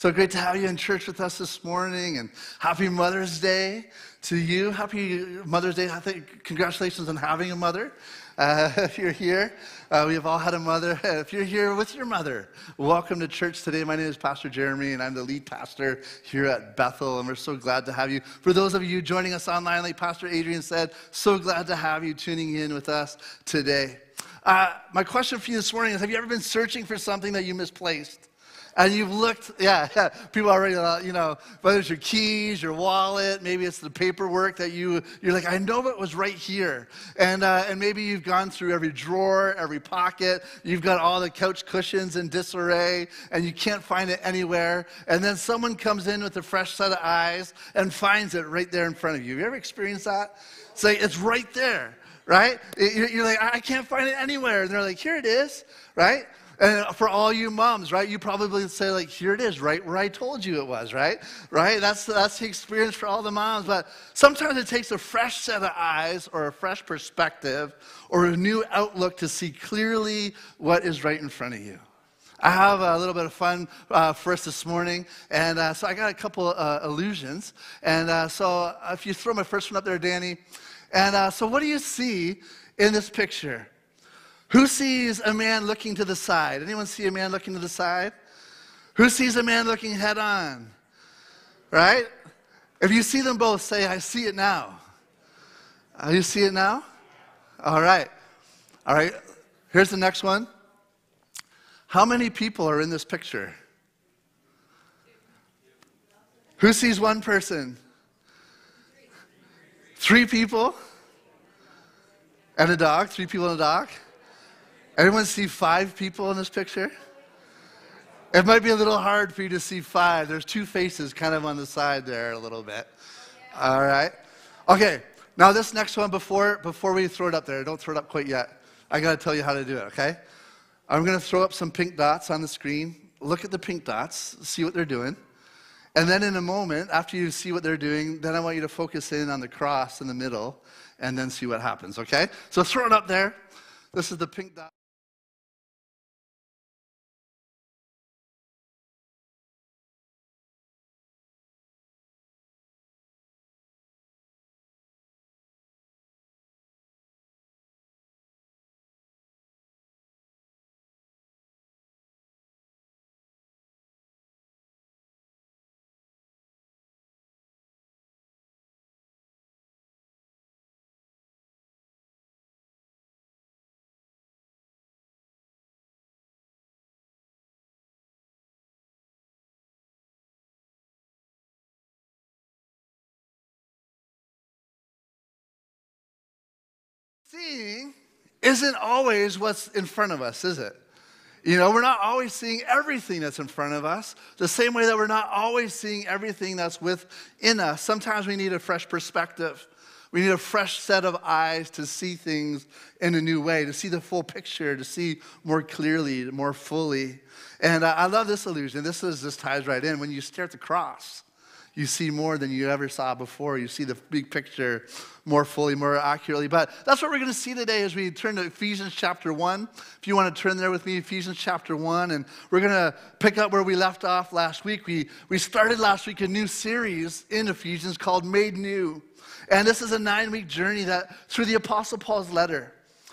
So great to have you in church with us this morning, and happy Mother's Day to you. Happy Mother's Day. I think congratulations on having a mother. Uh, if you're here, uh, we have all had a mother. If you're here with your mother, welcome to church today. My name is Pastor Jeremy, and I'm the lead pastor here at Bethel, and we're so glad to have you. For those of you joining us online, like Pastor Adrian said, so glad to have you tuning in with us today. Uh, my question for you this morning is Have you ever been searching for something that you misplaced? And you've looked, yeah, yeah, people already, uh, you know, whether it's your keys, your wallet, maybe it's the paperwork that you, you're like, I know it was right here. And, uh, and maybe you've gone through every drawer, every pocket, you've got all the couch cushions in disarray, and you can't find it anywhere. And then someone comes in with a fresh set of eyes and finds it right there in front of you. Have you ever experienced that? It's like, it's right there right? You're like, I can't find it anywhere. And they're like, here it is, right? And for all you moms, right, you probably say, like, here it is, right where I told you it was, right? Right? That's, that's the experience for all the moms. But sometimes it takes a fresh set of eyes or a fresh perspective or a new outlook to see clearly what is right in front of you. I have a little bit of fun uh, for us this morning. And uh, so I got a couple uh, illusions. And uh, so if you throw my first one up there, Danny. And uh, so what do you see in this picture? Who sees a man looking to the side? Anyone see a man looking to the side? Who sees a man looking head on? Right? If you see them both, say, I see it now. Uh, you see it now? All right. All right. Here's the next one. How many people are in this picture? Who sees one person? Three people? And a dog? Three people and a dog? Anyone see five people in this picture? It might be a little hard for you to see five. There's two faces kind of on the side there a little bit. All right. Okay. Now this next one before before we throw it up there, don't throw it up quite yet. I got to tell you how to do it, okay? I'm going to throw up some pink dots on the screen. Look at the pink dots, see what they're doing. And then in a moment, after you see what they're doing, then I want you to focus in on the cross in the middle and then see what happens, okay? So throw it up there. This is the pink dot. Seeing isn't always what's in front of us, is it? You know, we're not always seeing everything that's in front of us, the same way that we're not always seeing everything that's within us. Sometimes we need a fresh perspective. We need a fresh set of eyes to see things in a new way, to see the full picture, to see more clearly, more fully. And I love this illusion. This is this ties right in. When you stare at the cross, you see more than you ever saw before. You see the big picture more fully, more accurately. But that's what we're going to see today as we turn to Ephesians chapter 1. If you want to turn there with me, Ephesians chapter 1, and we're going to pick up where we left off last week. We, we started last week a new series in Ephesians called Made New. And this is a nine week journey that through the Apostle Paul's letter.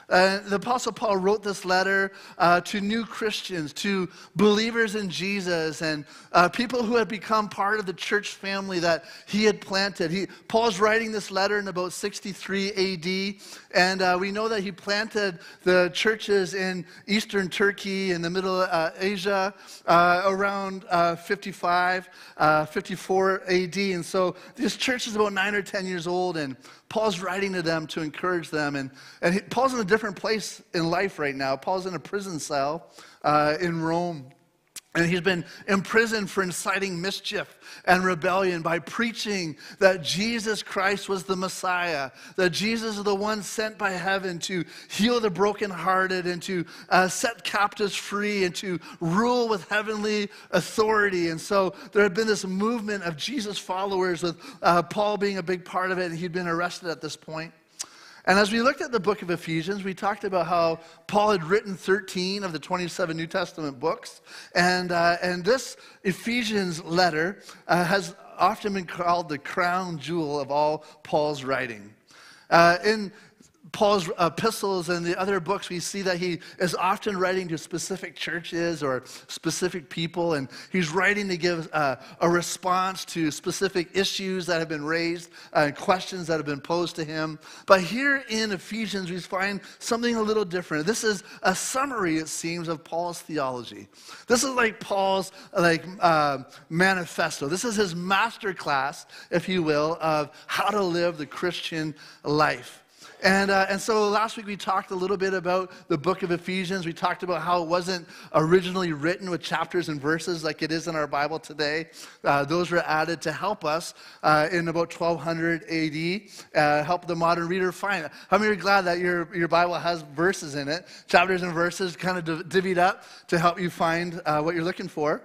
Uh, the Apostle Paul wrote this letter uh, to new Christians, to believers in Jesus, and uh, people who had become part of the church family that he had planted. He, Paul's writing this letter in about 63 AD, and uh, we know that he planted the churches in eastern Turkey, in the middle uh, Asia, uh, around 55, 54 AD. And so this church is about nine or 10 years old, and Paul's writing to them to encourage them. And, and Paul's in a different place in life right now. Paul's in a prison cell uh, in Rome. And he's been imprisoned for inciting mischief and rebellion by preaching that Jesus Christ was the Messiah, that Jesus is the one sent by heaven to heal the brokenhearted and to uh, set captives free and to rule with heavenly authority. And so there had been this movement of Jesus followers, with uh, Paul being a big part of it, and he'd been arrested at this point. And as we looked at the book of Ephesians, we talked about how Paul had written 13 of the 27 New Testament books. And, uh, and this Ephesians letter uh, has often been called the crown jewel of all Paul's writing. Uh, in Paul's epistles and the other books, we see that he is often writing to specific churches or specific people, and he's writing to give uh, a response to specific issues that have been raised and uh, questions that have been posed to him. But here in Ephesians, we find something a little different. This is a summary, it seems, of Paul's theology. This is like Paul's like uh, manifesto. This is his master class, if you will, of how to live the Christian life. And, uh, and so last week we talked a little bit about the book of Ephesians. We talked about how it wasn't originally written with chapters and verses like it is in our Bible today. Uh, those were added to help us uh, in about 1200 AD, uh, help the modern reader find it. How many are glad that your, your Bible has verses in it, chapters and verses kind of divvied up to help you find uh, what you're looking for?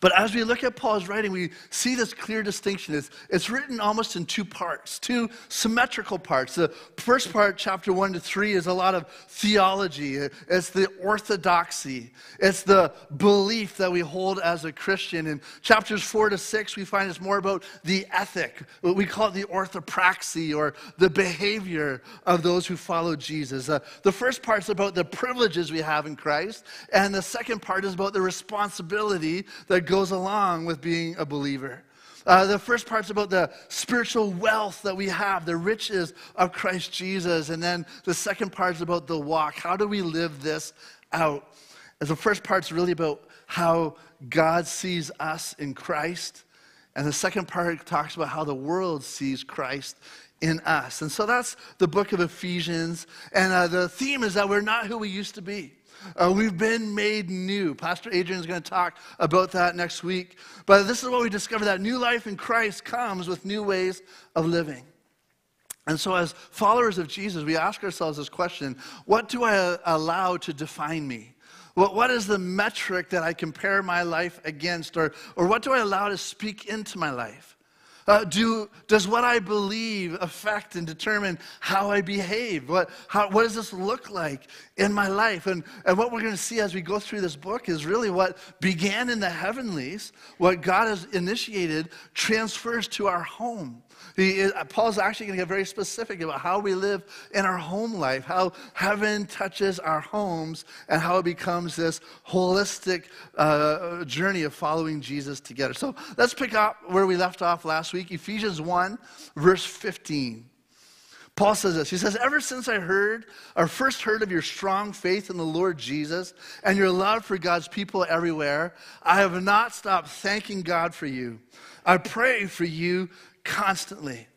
But as we look at Paul's writing, we see this clear distinction. It's, it's written almost in two parts, two symmetrical parts. The first part, chapter 1 to 3, is a lot of theology, it's the orthodoxy, it's the belief that we hold as a Christian. In chapters 4 to 6, we find it's more about the ethic. We call it the orthopraxy or the behavior of those who follow Jesus. Uh, the first part is about the privileges we have in Christ, and the second part is about the responsibility that goes along with being a believer. Uh, the first part's about the spiritual wealth that we have, the riches of Christ Jesus. And then the second part's about the walk. How do we live this out? And the first part's really about how God sees us in Christ. And the second part talks about how the world sees Christ in us. And so that's the book of Ephesians. And uh, the theme is that we're not who we used to be. Uh, we've been made new. Pastor Adrian is going to talk about that next week. But this is what we discover that new life in Christ comes with new ways of living. And so, as followers of Jesus, we ask ourselves this question What do I allow to define me? What, what is the metric that I compare my life against? Or, or what do I allow to speak into my life? Uh, do, does what I believe affect and determine how I behave? What, how, what does this look like in my life? And, and what we're going to see as we go through this book is really what began in the heavenlies, what God has initiated, transfers to our home. He, uh, Paul's actually going to get very specific about how we live in our home life, how heaven touches our homes, and how it becomes this holistic uh, journey of following Jesus together. So let's pick up where we left off last week Ephesians 1, verse 15. Paul says this. He says, Ever since I heard, or first heard of your strong faith in the Lord Jesus and your love for God's people everywhere, I have not stopped thanking God for you. I pray for you constantly.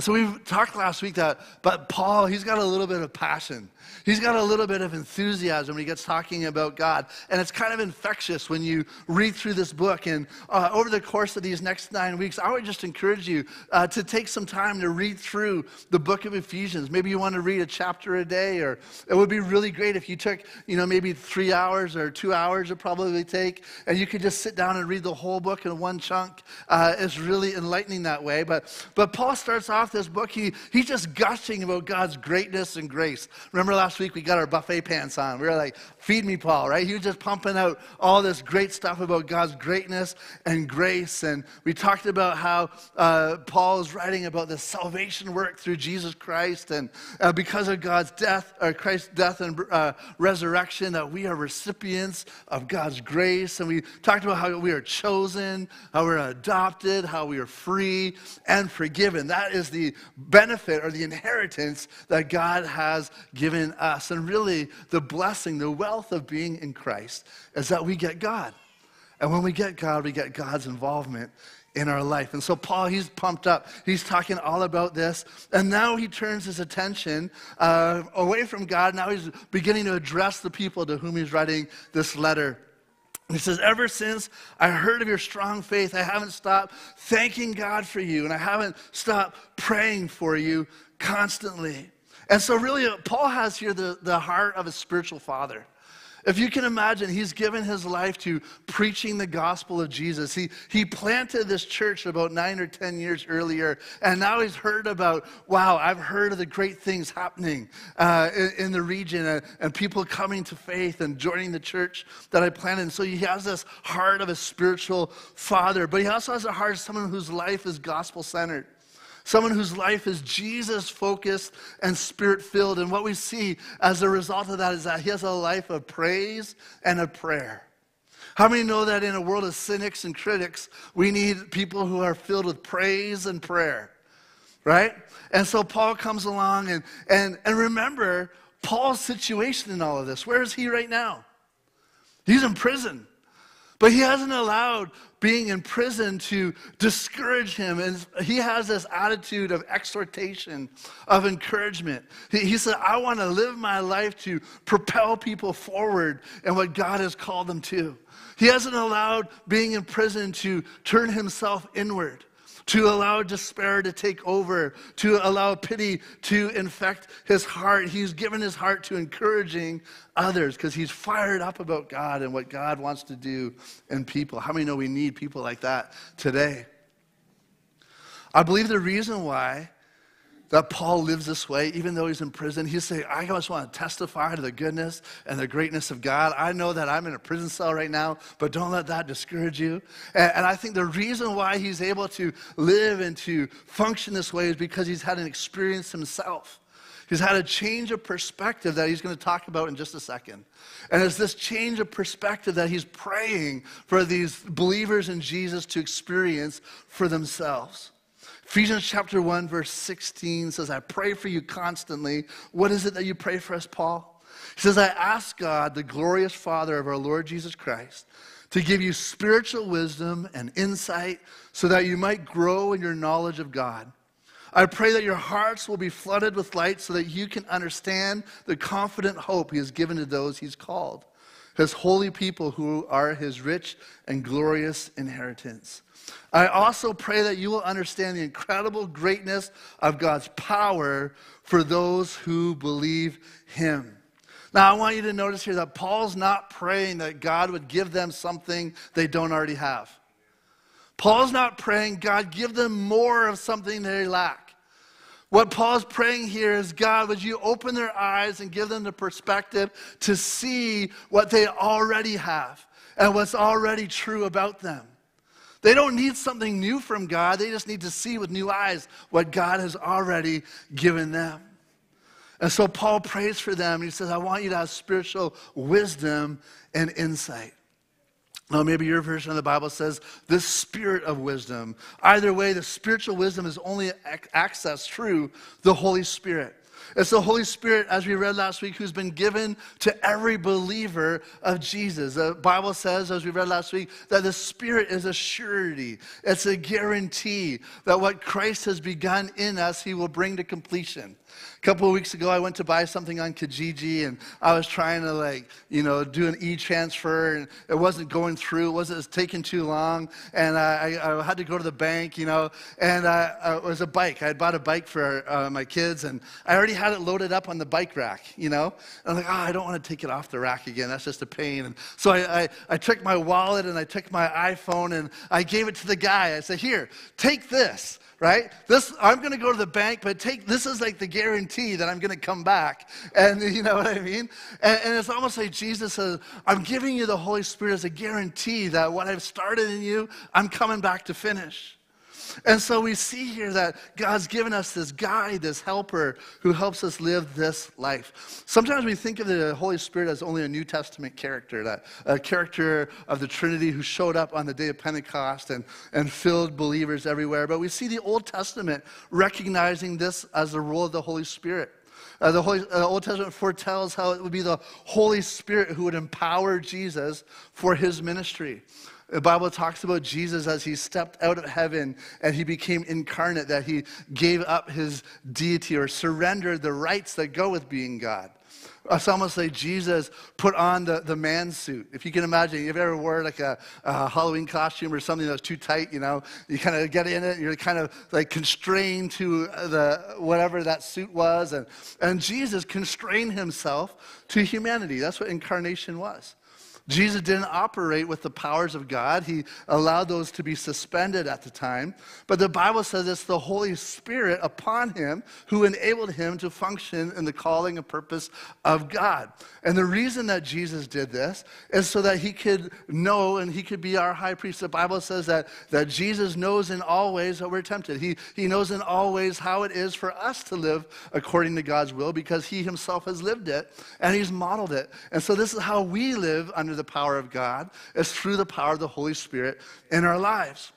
And so we talked last week that, but Paul, he's got a little bit of passion. He's got a little bit of enthusiasm when he gets talking about God. And it's kind of infectious when you read through this book. And uh, over the course of these next nine weeks, I would just encourage you uh, to take some time to read through the book of Ephesians. Maybe you want to read a chapter a day, or it would be really great if you took, you know, maybe three hours or two hours, it probably take, and you could just sit down and read the whole book in one chunk. Uh, it's really enlightening that way. But, but Paul starts off this book, he, he's just gushing about God's greatness and grace. Remember last week we got our buffet pants on. We were like, feed me, Paul, right? He was just pumping out all this great stuff about God's greatness and grace. And we talked about how uh, Paul is writing about the salvation work through Jesus Christ. And uh, because of God's death, or Christ's death and uh, resurrection, that we are recipients of God's grace. And we talked about how we are chosen, how we're adopted, how we are free and forgiven. That is the benefit or the inheritance that God has given us. And really, the blessing, the wealth of being in Christ is that we get God. And when we get God, we get God's involvement in our life. And so Paul, he's pumped up. He's talking all about this. And now he turns his attention uh, away from God. Now he's beginning to address the people to whom he's writing this letter. He says, Ever since I heard of your strong faith, I haven't stopped thanking God for you, and I haven't stopped praying for you constantly. And so, really, uh, Paul has here the, the heart of a spiritual father. If you can imagine, he's given his life to preaching the gospel of Jesus. He, he planted this church about nine or 10 years earlier, and now he's heard about, wow, I've heard of the great things happening uh, in, in, the region and, and, people coming to faith and joining the church that I planted. And so he has this heart of a spiritual father, but he also has a heart of someone whose life is gospel centered. Someone whose life is Jesus focused and spirit filled. And what we see as a result of that is that he has a life of praise and of prayer. How many know that in a world of cynics and critics, we need people who are filled with praise and prayer? Right? And so Paul comes along and, and, and remember Paul's situation in all of this. Where is he right now? He's in prison. But he hasn't allowed being in prison to discourage him. And he has this attitude of exhortation, of encouragement. He, he said, I want to live my life to propel people forward in what God has called them to. He hasn't allowed being in prison to turn himself inward to allow despair to take over, to allow pity to infect his heart. He's given his heart to encouraging others because he's fired up about God and what God wants to do in people. How many know we need people like that today? I believe the reason why that Paul lives this way, even though he's in prison. He's saying, I just want to testify to the goodness and the greatness of God. I know that I'm in a prison cell right now, but don't let that discourage you. And, and I think the reason why he's able to live and to function this way is because he's had an experience himself. He's had a change of perspective that he's going to talk about in just a second. And it's this change of perspective that he's praying for these believers in Jesus to experience for themselves. Ephesians chapter 1, verse 16 says, I pray for you constantly. What is it that you pray for us, Paul? He says, I ask God, the glorious Father of our Lord Jesus Christ, to give you spiritual wisdom and insight so that you might grow in your knowledge of God. I pray that your hearts will be flooded with light so that you can understand the confident hope he has given to those he's called, his holy people who are his rich and glorious inheritance. I also pray that you will understand the incredible greatness of God's power for those who believe him. Now, I want you to notice here that Paul's not praying that God would give them something they don't already have. Paul's not praying, God, give them more of something they lack. What Paul's praying here is, God, would you open their eyes and give them the perspective to see what they already have and what's already true about them. They don't need something new from God. They just need to see with new eyes what God has already given them. And so Paul prays for them. He says, I want you to have spiritual wisdom and insight. Now, maybe your version of the Bible says the spirit of wisdom. Either way, the spiritual wisdom is only accessed through the Holy Spirit. It's the Holy Spirit, as we read last week, who's been given to every believer of Jesus. The Bible says, as we read last week, that the Spirit is a surety. It's a guarantee that what Christ has begun in us, he will bring to completion. A couple of weeks ago, I went to buy something on Kijiji, and I was trying to like, you know, do an e-transfer, and it wasn't going through. It wasn't it was taking too long, and I, I, had to go to the bank, you know. And uh, uh, it was a bike. I had bought a bike for uh, my kids, and I already had it loaded up on the bike rack, you know. And I'm like, oh, I don't want to take it off the rack again. That's just a pain. And so I, I, I took my wallet and I took my iPhone and I gave it to the guy. I said, here, take this right? This I'm going to go to the bank, but take this is like the guarantee that I'm going to come back, and you know what I mean? And, and, it's almost like Jesus says, "I'm giving you the Holy Spirit as a guarantee that what I've started in you, I'm coming back to finish." And so we see here that God's given us this guide, this helper who helps us live this life. Sometimes we think of the Holy Spirit as only a New Testament character, that a character of the Trinity who showed up on the day of Pentecost and, and filled believers everywhere. But we see the Old Testament recognizing this as the role of the Holy Spirit. Uh, the Holy, uh, Old Testament foretells how it would be the Holy Spirit who would empower Jesus for his ministry. The Bible talks about Jesus as he stepped out of heaven and he became incarnate, that he gave up his deity or surrendered the rights that go with being God. It's almost like Jesus put on the, the man suit. If you can imagine, if you ever wore like a, a Halloween costume or something that was too tight, you know, you kind of get in it, you're kind of like constrained to the whatever that suit was. And, and Jesus constrained himself to humanity. That's what incarnation was. Jesus didn't operate with the powers of God. He allowed those to be suspended at the time. But the Bible says it's the Holy Spirit upon him who enabled him to function in the calling and purpose of God. And the reason that Jesus did this is so that he could know and he could be our high priest. The Bible says that, that Jesus knows in all ways that we're tempted. He, he knows in all ways how it is for us to live according to God's will because he himself has lived it and he's modeled it. And so this is how we live under the power of God, is through the power of the Holy Spirit in our lives.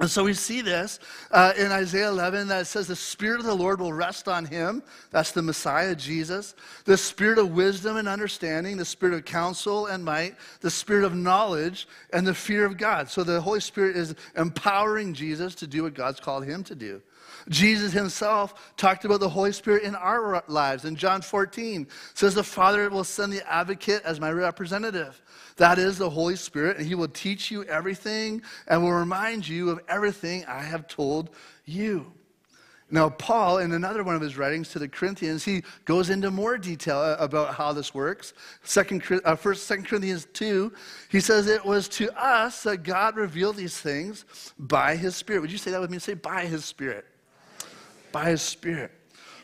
And so we see this uh, in Isaiah 11 that says, The Spirit of the Lord will rest on him. That's the Messiah, Jesus. The Spirit of wisdom and understanding, the Spirit of counsel and might, the Spirit of knowledge, and the fear of God. So the Holy Spirit is empowering Jesus to do what God's called him to do. Jesus himself talked about the Holy Spirit in our lives. In John 14, says the Father will send the advocate as my representative. That is the Holy Spirit, and he will teach you everything and will remind you of everything I have told you. Now, Paul, in another one of his writings to the Corinthians, he goes into more detail about how this works. Second, uh, First, Second Corinthians 2, he says, It was to us that God revealed these things by his Spirit. Would you say that with me? Say, by his Spirit by his Spirit.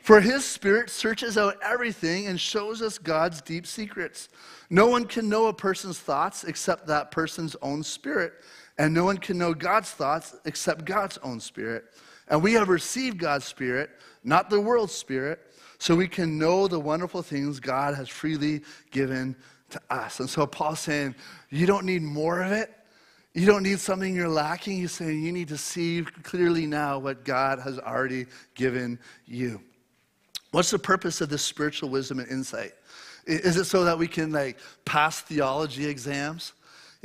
For his Spirit searches out everything and shows us God's deep secrets. No one can know a person's thoughts except that person's own spirit, and no one can know God's thoughts except God's own spirit. And we have received God's Spirit, not the world's spirit, so we can know the wonderful things God has freely given to us. And so Paul's saying, You don't need more of it. You don't need something you're lacking. He's saying you need to see clearly now what God has already given you. What's the purpose of this spiritual wisdom and insight? Is it so that we can like pass theology exams?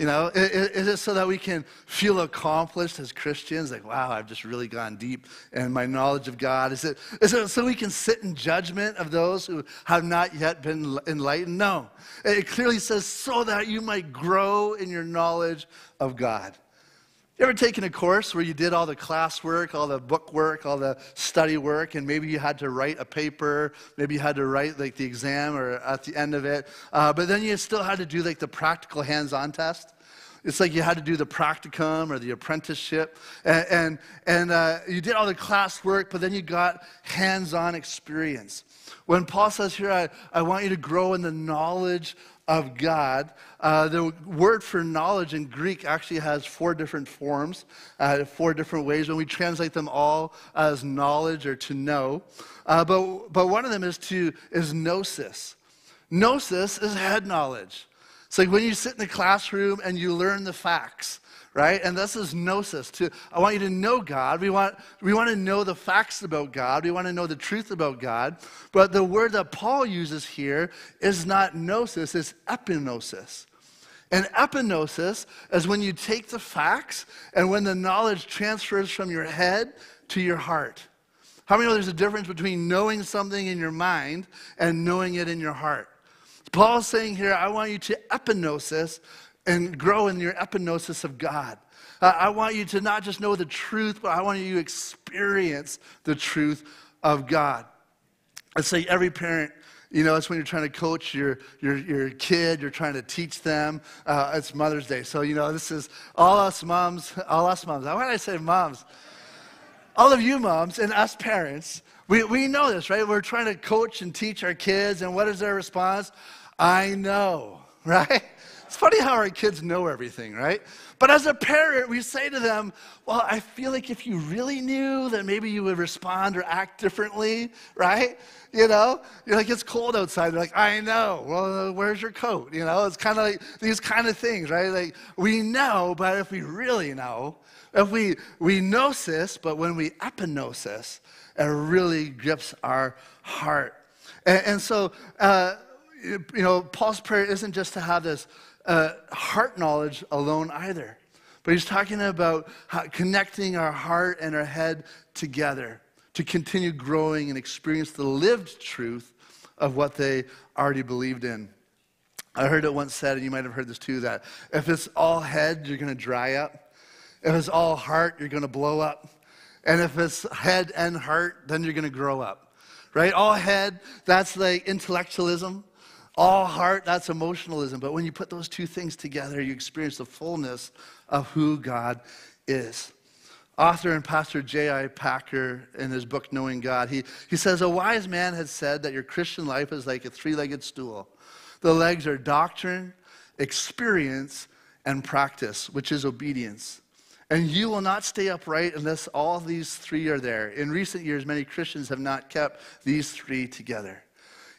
You know, is it so that we can feel accomplished as Christians? Like, wow, I've just really gone deep in my knowledge of God. Is it, is it so we can sit in judgment of those who have not yet been enlightened? No. It clearly says, so that you might grow in your knowledge of God. You ever taken a course where you did all the classwork, all the book work, all the study work, and maybe you had to write a paper, maybe you had to write like the exam or at the end of it, uh, but then you still had to do like the practical hands-on test. It's like you had to do the practicum or the apprenticeship, and and, and uh, you did all the classwork, but then you got hands-on experience. When Paul says here, I, I want you to grow in the knowledge of God. Uh, the word for knowledge in Greek actually has four different forms, uh, four different ways, and we translate them all as knowledge or to know. Uh, but, but one of them is to is gnosis. Gnosis is head knowledge. It's like when you sit in the classroom and you learn the facts right? And this is gnosis. To, I want you to know God. We want, we want to know the facts about God. We want to know the truth about God. But the word that Paul uses here is not gnosis, it's epignosis. And epignosis is when you take the facts and when the knowledge transfers from your head to your heart. How many know there's a difference between knowing something in your mind and knowing it in your heart? Paul's saying here, I want you to epignosis, and grow in your epignosis of God. Uh, I want you to not just know the truth, but I want you to experience the truth of God. I say every parent you know, it's when you're trying to coach your, your, your kid, you're trying to teach them. Uh, it's Mother's Day. So, you know, this is all us moms, all us moms. Why did I say moms? All of you moms and us parents, we, we know this, right? We're trying to coach and teach our kids, and what is their response? I know, right? It's funny how our kids know everything, right? But as a parent, we say to them, Well, I feel like if you really knew, then maybe you would respond or act differently, right? You know, you're like, It's cold outside. They're like, I know. Well, where's your coat? You know, it's kind of like these kind of things, right? Like, we know, but if we really know, if we, we gnosis, but when we epignosis, it really grips our heart. And, and so, uh, you know, Paul's prayer isn't just to have this uh, heart knowledge alone either. But he's talking about connecting our heart and our head together to continue growing and experience the lived truth of what they already believed in. I heard it once said, and you might have heard this too, that if it's all head, you're going to dry up. If it's all heart, you're going to blow up. And if it's head and heart, then you're going to grow up. Right? All head, that's like intellectualism. All heart, that's emotionalism. But when you put those two things together, you experience the fullness of who God is. Author and pastor J.I. Packer, in his book Knowing God, he, he says, A wise man has said that your Christian life is like a three legged stool. The legs are doctrine, experience, and practice, which is obedience. And you will not stay upright unless all these three are there. In recent years, many Christians have not kept these three together.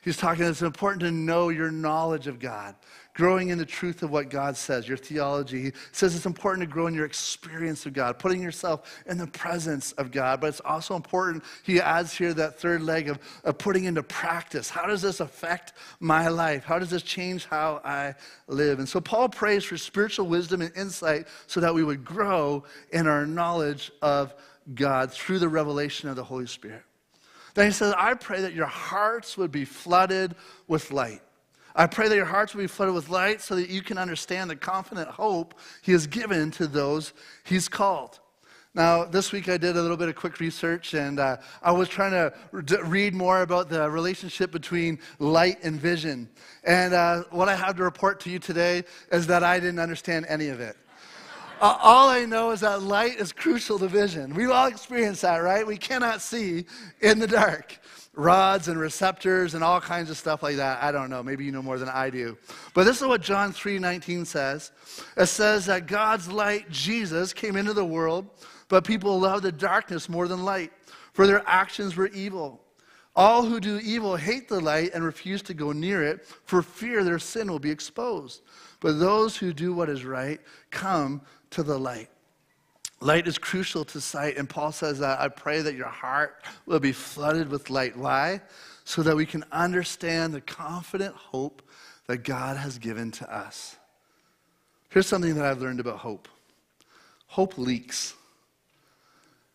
He's talking, it's important to know your knowledge of God, growing in the truth of what God says, your theology. He says it's important to grow in your experience of God, putting yourself in the presence of God. But it's also important, he adds here that third leg of, of putting into practice. How does this affect my life? How does this change how I live? And so Paul prays for spiritual wisdom and insight so that we would grow in our knowledge of God through the revelation of the Holy Spirit. Then he says, I pray that your hearts would be flooded with light. I pray that your hearts will be flooded with light so that you can understand the confident hope he has given to those he's called. Now, this week I did a little bit of quick research and uh, I was trying to read more about the relationship between light and vision. And uh, what I have to report to you today is that I didn't understand any of it. All I know is that light is crucial to vision. We've all experienced that, right? We cannot see in the dark. Rods and receptors and all kinds of stuff like that. I don't know. Maybe you know more than I do. But this is what John 3:19 says. It says that God's light, Jesus, came into the world, but people loved the darkness more than light, for their actions were evil. All who do evil hate the light and refuse to go near it for fear their sin will be exposed. But those who do what is right come to the light. Light is crucial to sight, and Paul says that I pray that your heart will be flooded with light. Why? So that we can understand the confident hope that God has given to us. Here's something that I've learned about hope hope leaks.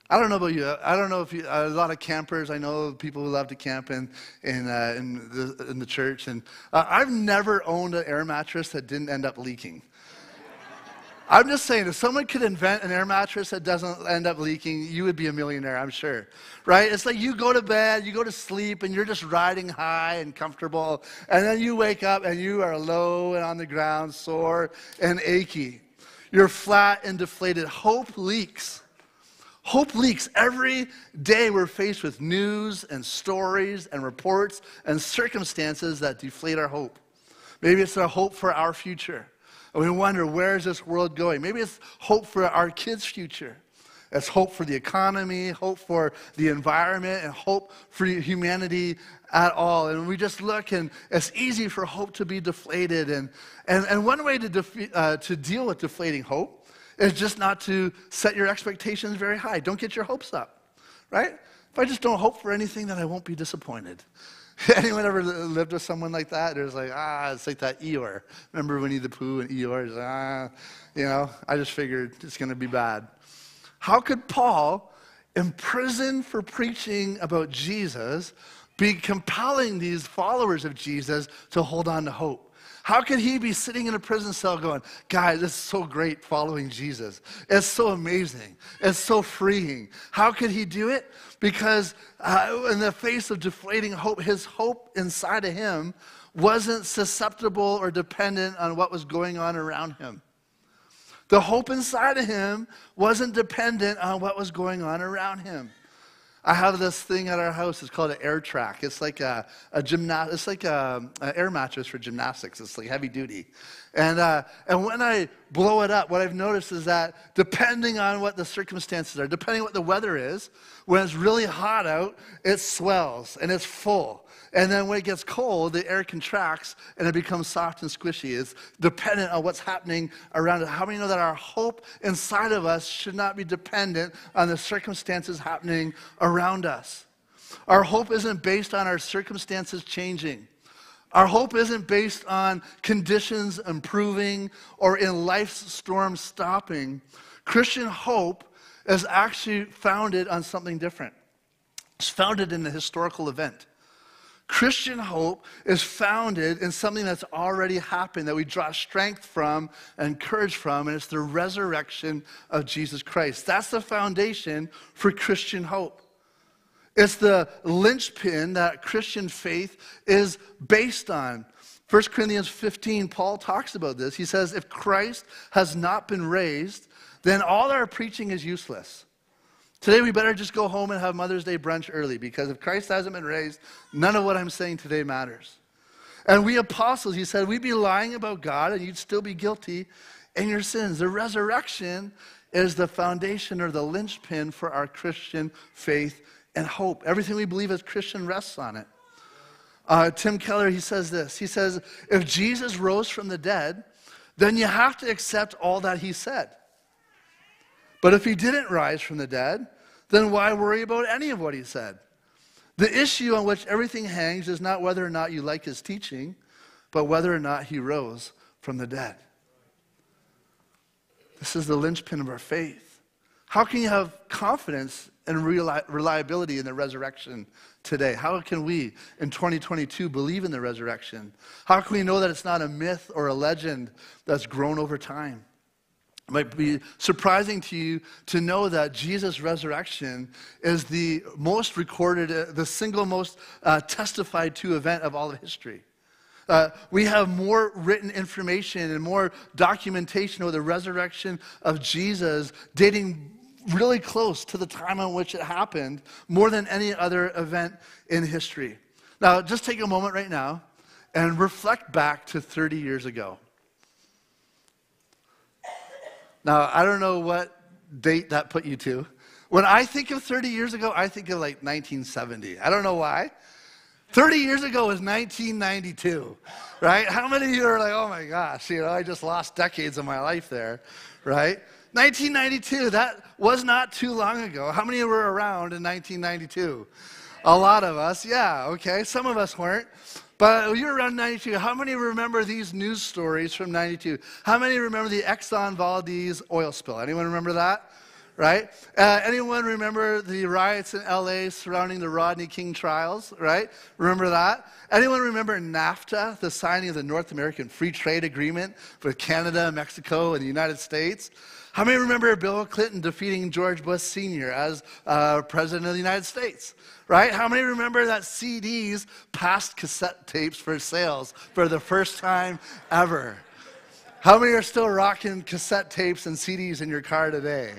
I don't know about you. I don't know if you, a lot of campers, I know people who love to camp in, in, uh, in, the, in the church. And uh, I've never owned an air mattress that didn't end up leaking. I'm just saying, if someone could invent an air mattress that doesn't end up leaking, you would be a millionaire, I'm sure. Right? It's like you go to bed, you go to sleep, and you're just riding high and comfortable. And then you wake up and you are low and on the ground, sore and achy. You're flat and deflated. Hope leaks. Hope leaks. Every day we're faced with news and stories and reports and circumstances that deflate our hope. Maybe it's our hope for our future. And we wonder, where is this world going? Maybe it's hope for our kids' future. It's hope for the economy, hope for the environment, and hope for humanity at all. And we just look, and it's easy for hope to be deflated. And, and, and one way to, defe- uh, to deal with deflating hope is just not to set your expectations very high. Don't get your hopes up, right? If I just don't hope for anything, then I won't be disappointed. Anyone ever lived with someone like that? There's like, ah, it's like that Eeyore. Remember Winnie the Pooh and Eeyore? Like, ah, you know, I just figured it's going to be bad. How could Paul, imprisoned for preaching about Jesus, be compelling these followers of Jesus to hold on to hope? How could he be sitting in a prison cell going, guys, is so great following Jesus? It's so amazing. It's so freeing. How could he do it? Because uh, in the face of deflating hope, his hope inside of him wasn't susceptible or dependent on what was going on around him. The hope inside of him wasn't dependent on what was going on around him. I have this thing at our house. It's called an air track. It's like a, a gymna- It's like an air mattress for gymnastics. It's like heavy duty. And, uh, and when I blow it up, what I've noticed is that depending on what the circumstances are, depending on what the weather is, when it's really hot out, it swells and it's full. And then when it gets cold, the air contracts and it becomes soft and squishy. It's dependent on what's happening around it. How many know that our hope inside of us should not be dependent on the circumstances happening around us? Our hope isn't based on our circumstances changing. Our hope isn't based on conditions improving or in life's storm stopping. Christian hope is actually founded on something different. It's founded in a historical event. Christian hope is founded in something that's already happened, that we draw strength from and courage from, and it's the resurrection of Jesus Christ. That's the foundation for Christian hope. It's the linchpin that Christian faith is based on. 1 Corinthians 15, Paul talks about this. He says, If Christ has not been raised, then all our preaching is useless. Today, we better just go home and have Mother's Day brunch early because if Christ hasn't been raised, none of what I'm saying today matters. And we apostles, he said, we'd be lying about God and you'd still be guilty in your sins. The resurrection is the foundation or the linchpin for our Christian faith and hope. Everything we believe as Christian rests on it. Uh, Tim Keller, he says this. He says, if Jesus rose from the dead, then you have to accept all that he said. But if he didn't rise from the dead, then why worry about any of what he said? The issue on which everything hangs is not whether or not you like his teaching, but whether or not he rose from the dead. This is the linchpin of our faith. How can you have confidence and reliability in the resurrection today? How can we in 2022 believe in the resurrection? How can we know that it's not a myth or a legend that's grown over time? It might be surprising to you to know that Jesus' resurrection is the most recorded, uh, the single most uh, testified to event of all of history. Uh, we have more written information and more documentation of the resurrection of Jesus dating really close to the time in which it happened, more than any other event in history. Now, just take a moment right now and reflect back to 30 years ago. Now, I don't know what date that put you to. When I think of 30 years ago, I think of like 1970. I don't know why. 30 years ago was 1992, right? How many of you are like, oh my gosh, you know, I just lost decades of my life there, right? 1992, that was not too long ago. How many were around in 1992? A lot of us, yeah, okay. Some of us weren't. But you're around 92. How many remember these news stories from 92? How many remember the Exxon Valdez oil spill? Anyone remember that? Right? Uh, anyone remember the riots in LA surrounding the Rodney King trials? Right? Remember that? Anyone remember NAFTA, the signing of the North American Free Trade Agreement with Canada, Mexico, and the United States? How many remember Bill Clinton defeating George Bush Sr. as uh, President of the United States? Right? How many remember that CDs passed cassette tapes for sales for the first time ever? How many are still rocking cassette tapes and CDs in your car today?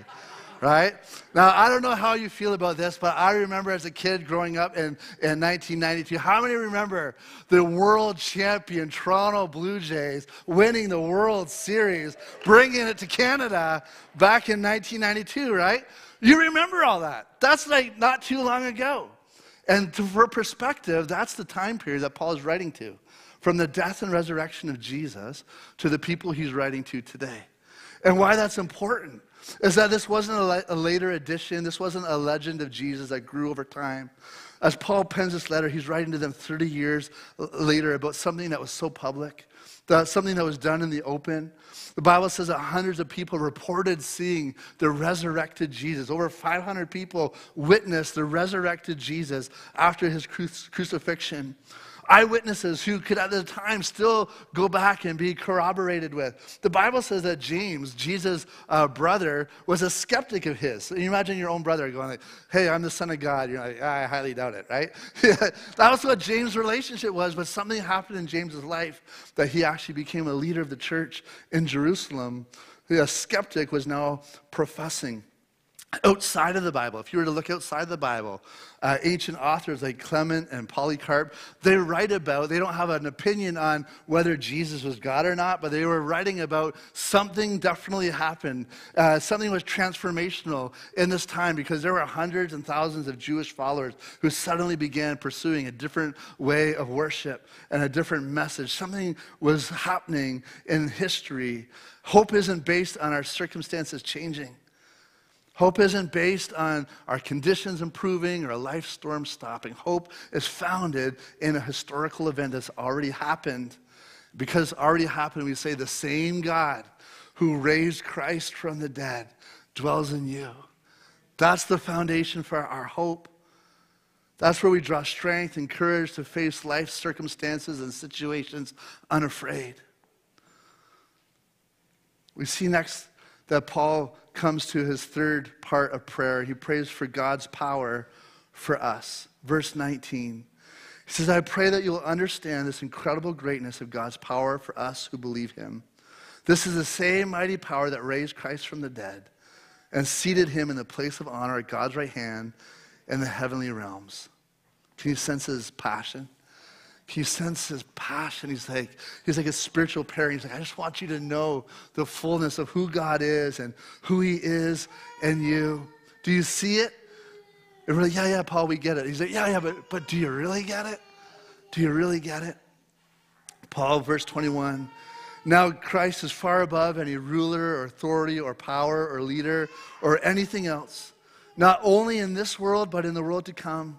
right? Now, I don't know how you feel about this, but I remember as a kid growing up in, in 1992. How many remember the world champion Toronto Blue Jays winning the World Series, bringing it to Canada back in 1992, right? You remember all that. That's like not too long ago. And for perspective, that's the time period that Paul is writing to. From the death and resurrection of Jesus to the people he's writing to today. And why that's important is that this wasn't a, a later addition, this wasn't a legend of Jesus that grew over time. As Paul pens this letter, he's writing to them 30 years later about something that was so public, something that was done in the open. The Bible says that hundreds of people reported seeing the resurrected Jesus. Over 500 people witnessed the resurrected Jesus after his crucifixion eyewitnesses who could at the time still go back and be corroborated with. The Bible says that James, Jesus' uh, brother, was a skeptic of his. So you imagine your own brother going like, hey, I'm the son of God. You're like, I highly doubt it, right? that was what James' relationship was, but something happened in James's life that he actually became a leader of the church in Jerusalem. A skeptic was now professing outside of the Bible, if you were to look outside the Bible, uh, ancient authors like Clement and Polycarp, they write about, they don't have an opinion on whether Jesus was God or not, but they were writing about something definitely happened. Uh, something was transformational in this time because there were hundreds and thousands of Jewish followers who suddenly began pursuing a different way of worship and a different message. Something was happening in history. Hope isn't based on our circumstances changing. Hope isn't based on our conditions improving or a life storm stopping. Hope is founded in a historical event that's already happened. Because it's already happened, we say the same God who raised Christ from the dead dwells in you. That's the foundation for our hope. That's where we draw strength and courage to face life circumstances and situations unafraid. We see next that Paul comes to his third part of prayer. He prays for God's power for us. Verse 19. He says, I pray that you'll understand this incredible greatness of God's power for us who believe him. This is the same mighty power that raised Christ from the dead and seated him in the place of honor at God's right hand in the heavenly realms. Can you sense his passion? Can you sense his passion? He's like, he's like a spiritual parent. He's like, I just want you to know the fullness of who God is and who he is and you. Do you see it? And we're like, yeah, yeah, Paul, we get it. He's like, yeah, yeah, but, but do you really get it? Do you really get it? Paul, verse 21. Now Christ is far above any ruler or authority or power or leader or anything else, not only in this world, but in the world to come.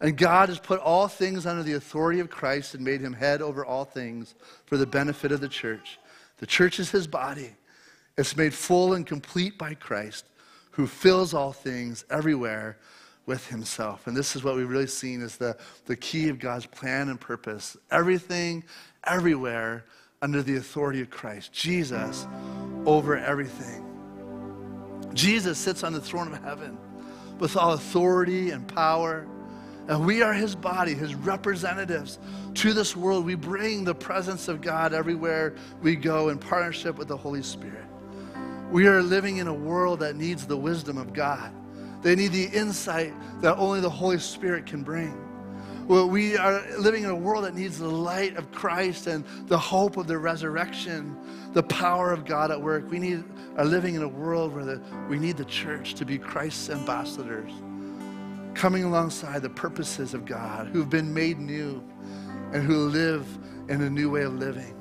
And God has put all things under the authority of Christ and made him head over all things for the benefit of the church. The church is his body. It's made full and complete by Christ, who fills all things everywhere with himself. And this is what we've really seen is the, the key of God's plan and purpose. Everything, everywhere, under the authority of Christ. Jesus over everything. Jesus sits on the throne of heaven with all authority and power. And we are his body, his representatives to this world. We bring the presence of God everywhere we go in partnership with the Holy Spirit. We are living in a world that needs the wisdom of God. They need the insight that only the Holy Spirit can bring. Well, we are living in a world that needs the light of Christ and the hope of the resurrection, the power of God at work. We need, are living in a world where the, we need the church to be Christ's ambassadors, coming alongside the purposes of God, who've been made new and who live in a new way of living.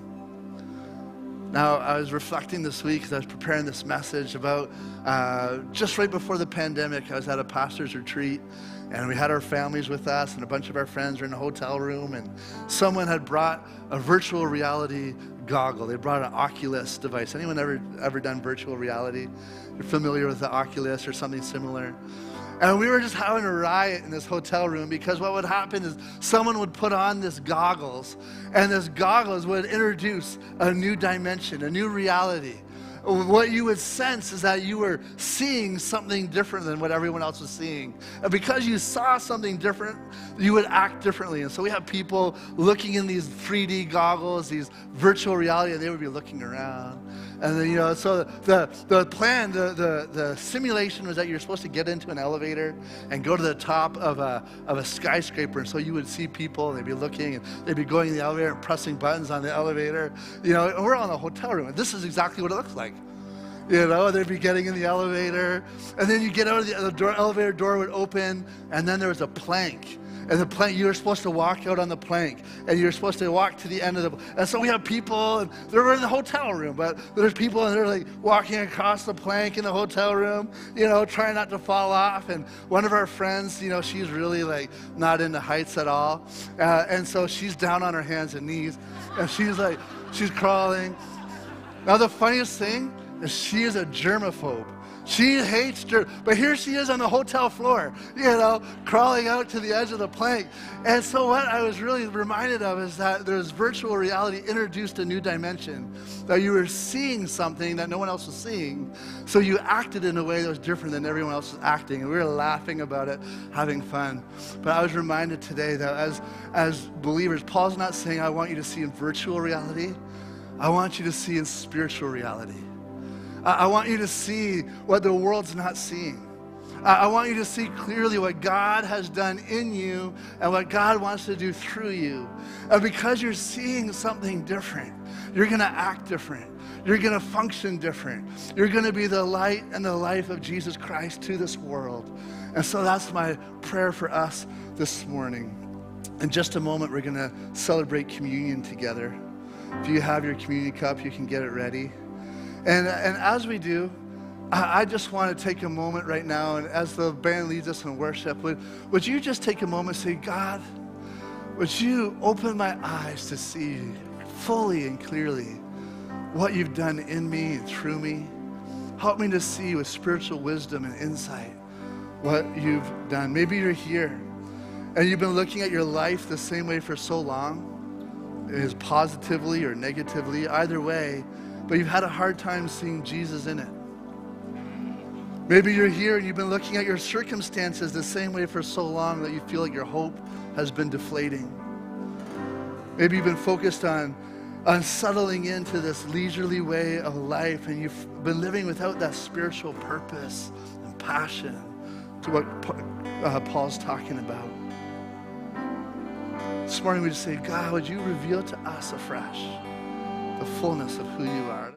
Now, I was reflecting this week as I was preparing this message about uh, just right before the pandemic, I was at a pastor's retreat and we had our families with us, and a bunch of our friends were in a hotel room, and someone had brought a virtual reality goggle. They brought an Oculus device. Anyone ever ever done virtual reality? You're familiar with the Oculus or something similar? And we were just having a riot in this hotel room because what would happen is someone would put on this goggles, and this goggles would introduce a new dimension, a new reality what you would sense is that you were seeing something different than what everyone else was seeing. And because you saw something different, you would act differently. And so we have people looking in these 3D goggles, these virtual reality, and they would be looking around. And then, you know, so the, the plan, the, the, the simulation was that you're supposed to get into an elevator and go to the top of a, of a skyscraper. And so you would see people, and they'd be looking, and they'd be going in the elevator and pressing buttons on the elevator. You know, we're on a hotel room, and this is exactly what it looks like. You know, they'd be getting in the elevator, and then you get out of the, the door, elevator door would open, and then there was a plank and the plank, you're supposed to walk out on the plank, and you're supposed to walk to the end of the. And so we have people, and they're in the hotel room, but there's people, and they're like walking across the plank in the hotel room, you know, trying not to fall off. And one of our friends, you know, she's really like not into heights at all, uh, and so she's down on her hands and knees, and she's like, she's crawling. Now the funniest thing is she is a germaphobe. She hates dirt. But here she is on the hotel floor, you know, crawling out to the edge of the plank. And so, what I was really reminded of is that there's virtual reality introduced a new dimension. That you were seeing something that no one else was seeing. So, you acted in a way that was different than everyone else was acting. And we were laughing about it, having fun. But I was reminded today that as, as believers, Paul's not saying, I want you to see in virtual reality, I want you to see in spiritual reality. I want you to see what the world's not seeing. I want you to see clearly what God has done in you and what God wants to do through you. And because you're seeing something different, you're going to act different. You're going to function different. You're going to be the light and the life of Jesus Christ to this world. And so that's my prayer for us this morning. In just a moment, we're going to celebrate communion together. If you have your communion cup, you can get it ready. And, and as we do, I, I just want to take a moment right now, and as the band leads us in worship, would, would you just take a moment and say, God, would you open my eyes to see fully and clearly what you've done in me and through me? Help me to see with spiritual wisdom and insight what you've done. Maybe you're here and you've been looking at your life the same way for so long, is positively or negatively, either way, but you've had a hard time seeing Jesus in it. Maybe you're here and you've been looking at your circumstances the same way for so long that you feel like your hope has been deflating. Maybe you've been focused on, on settling into this leisurely way of life and you've been living without that spiritual purpose and passion to what uh, Paul's talking about. This morning we just say, God, would you reveal to us afresh the fullness of who you are?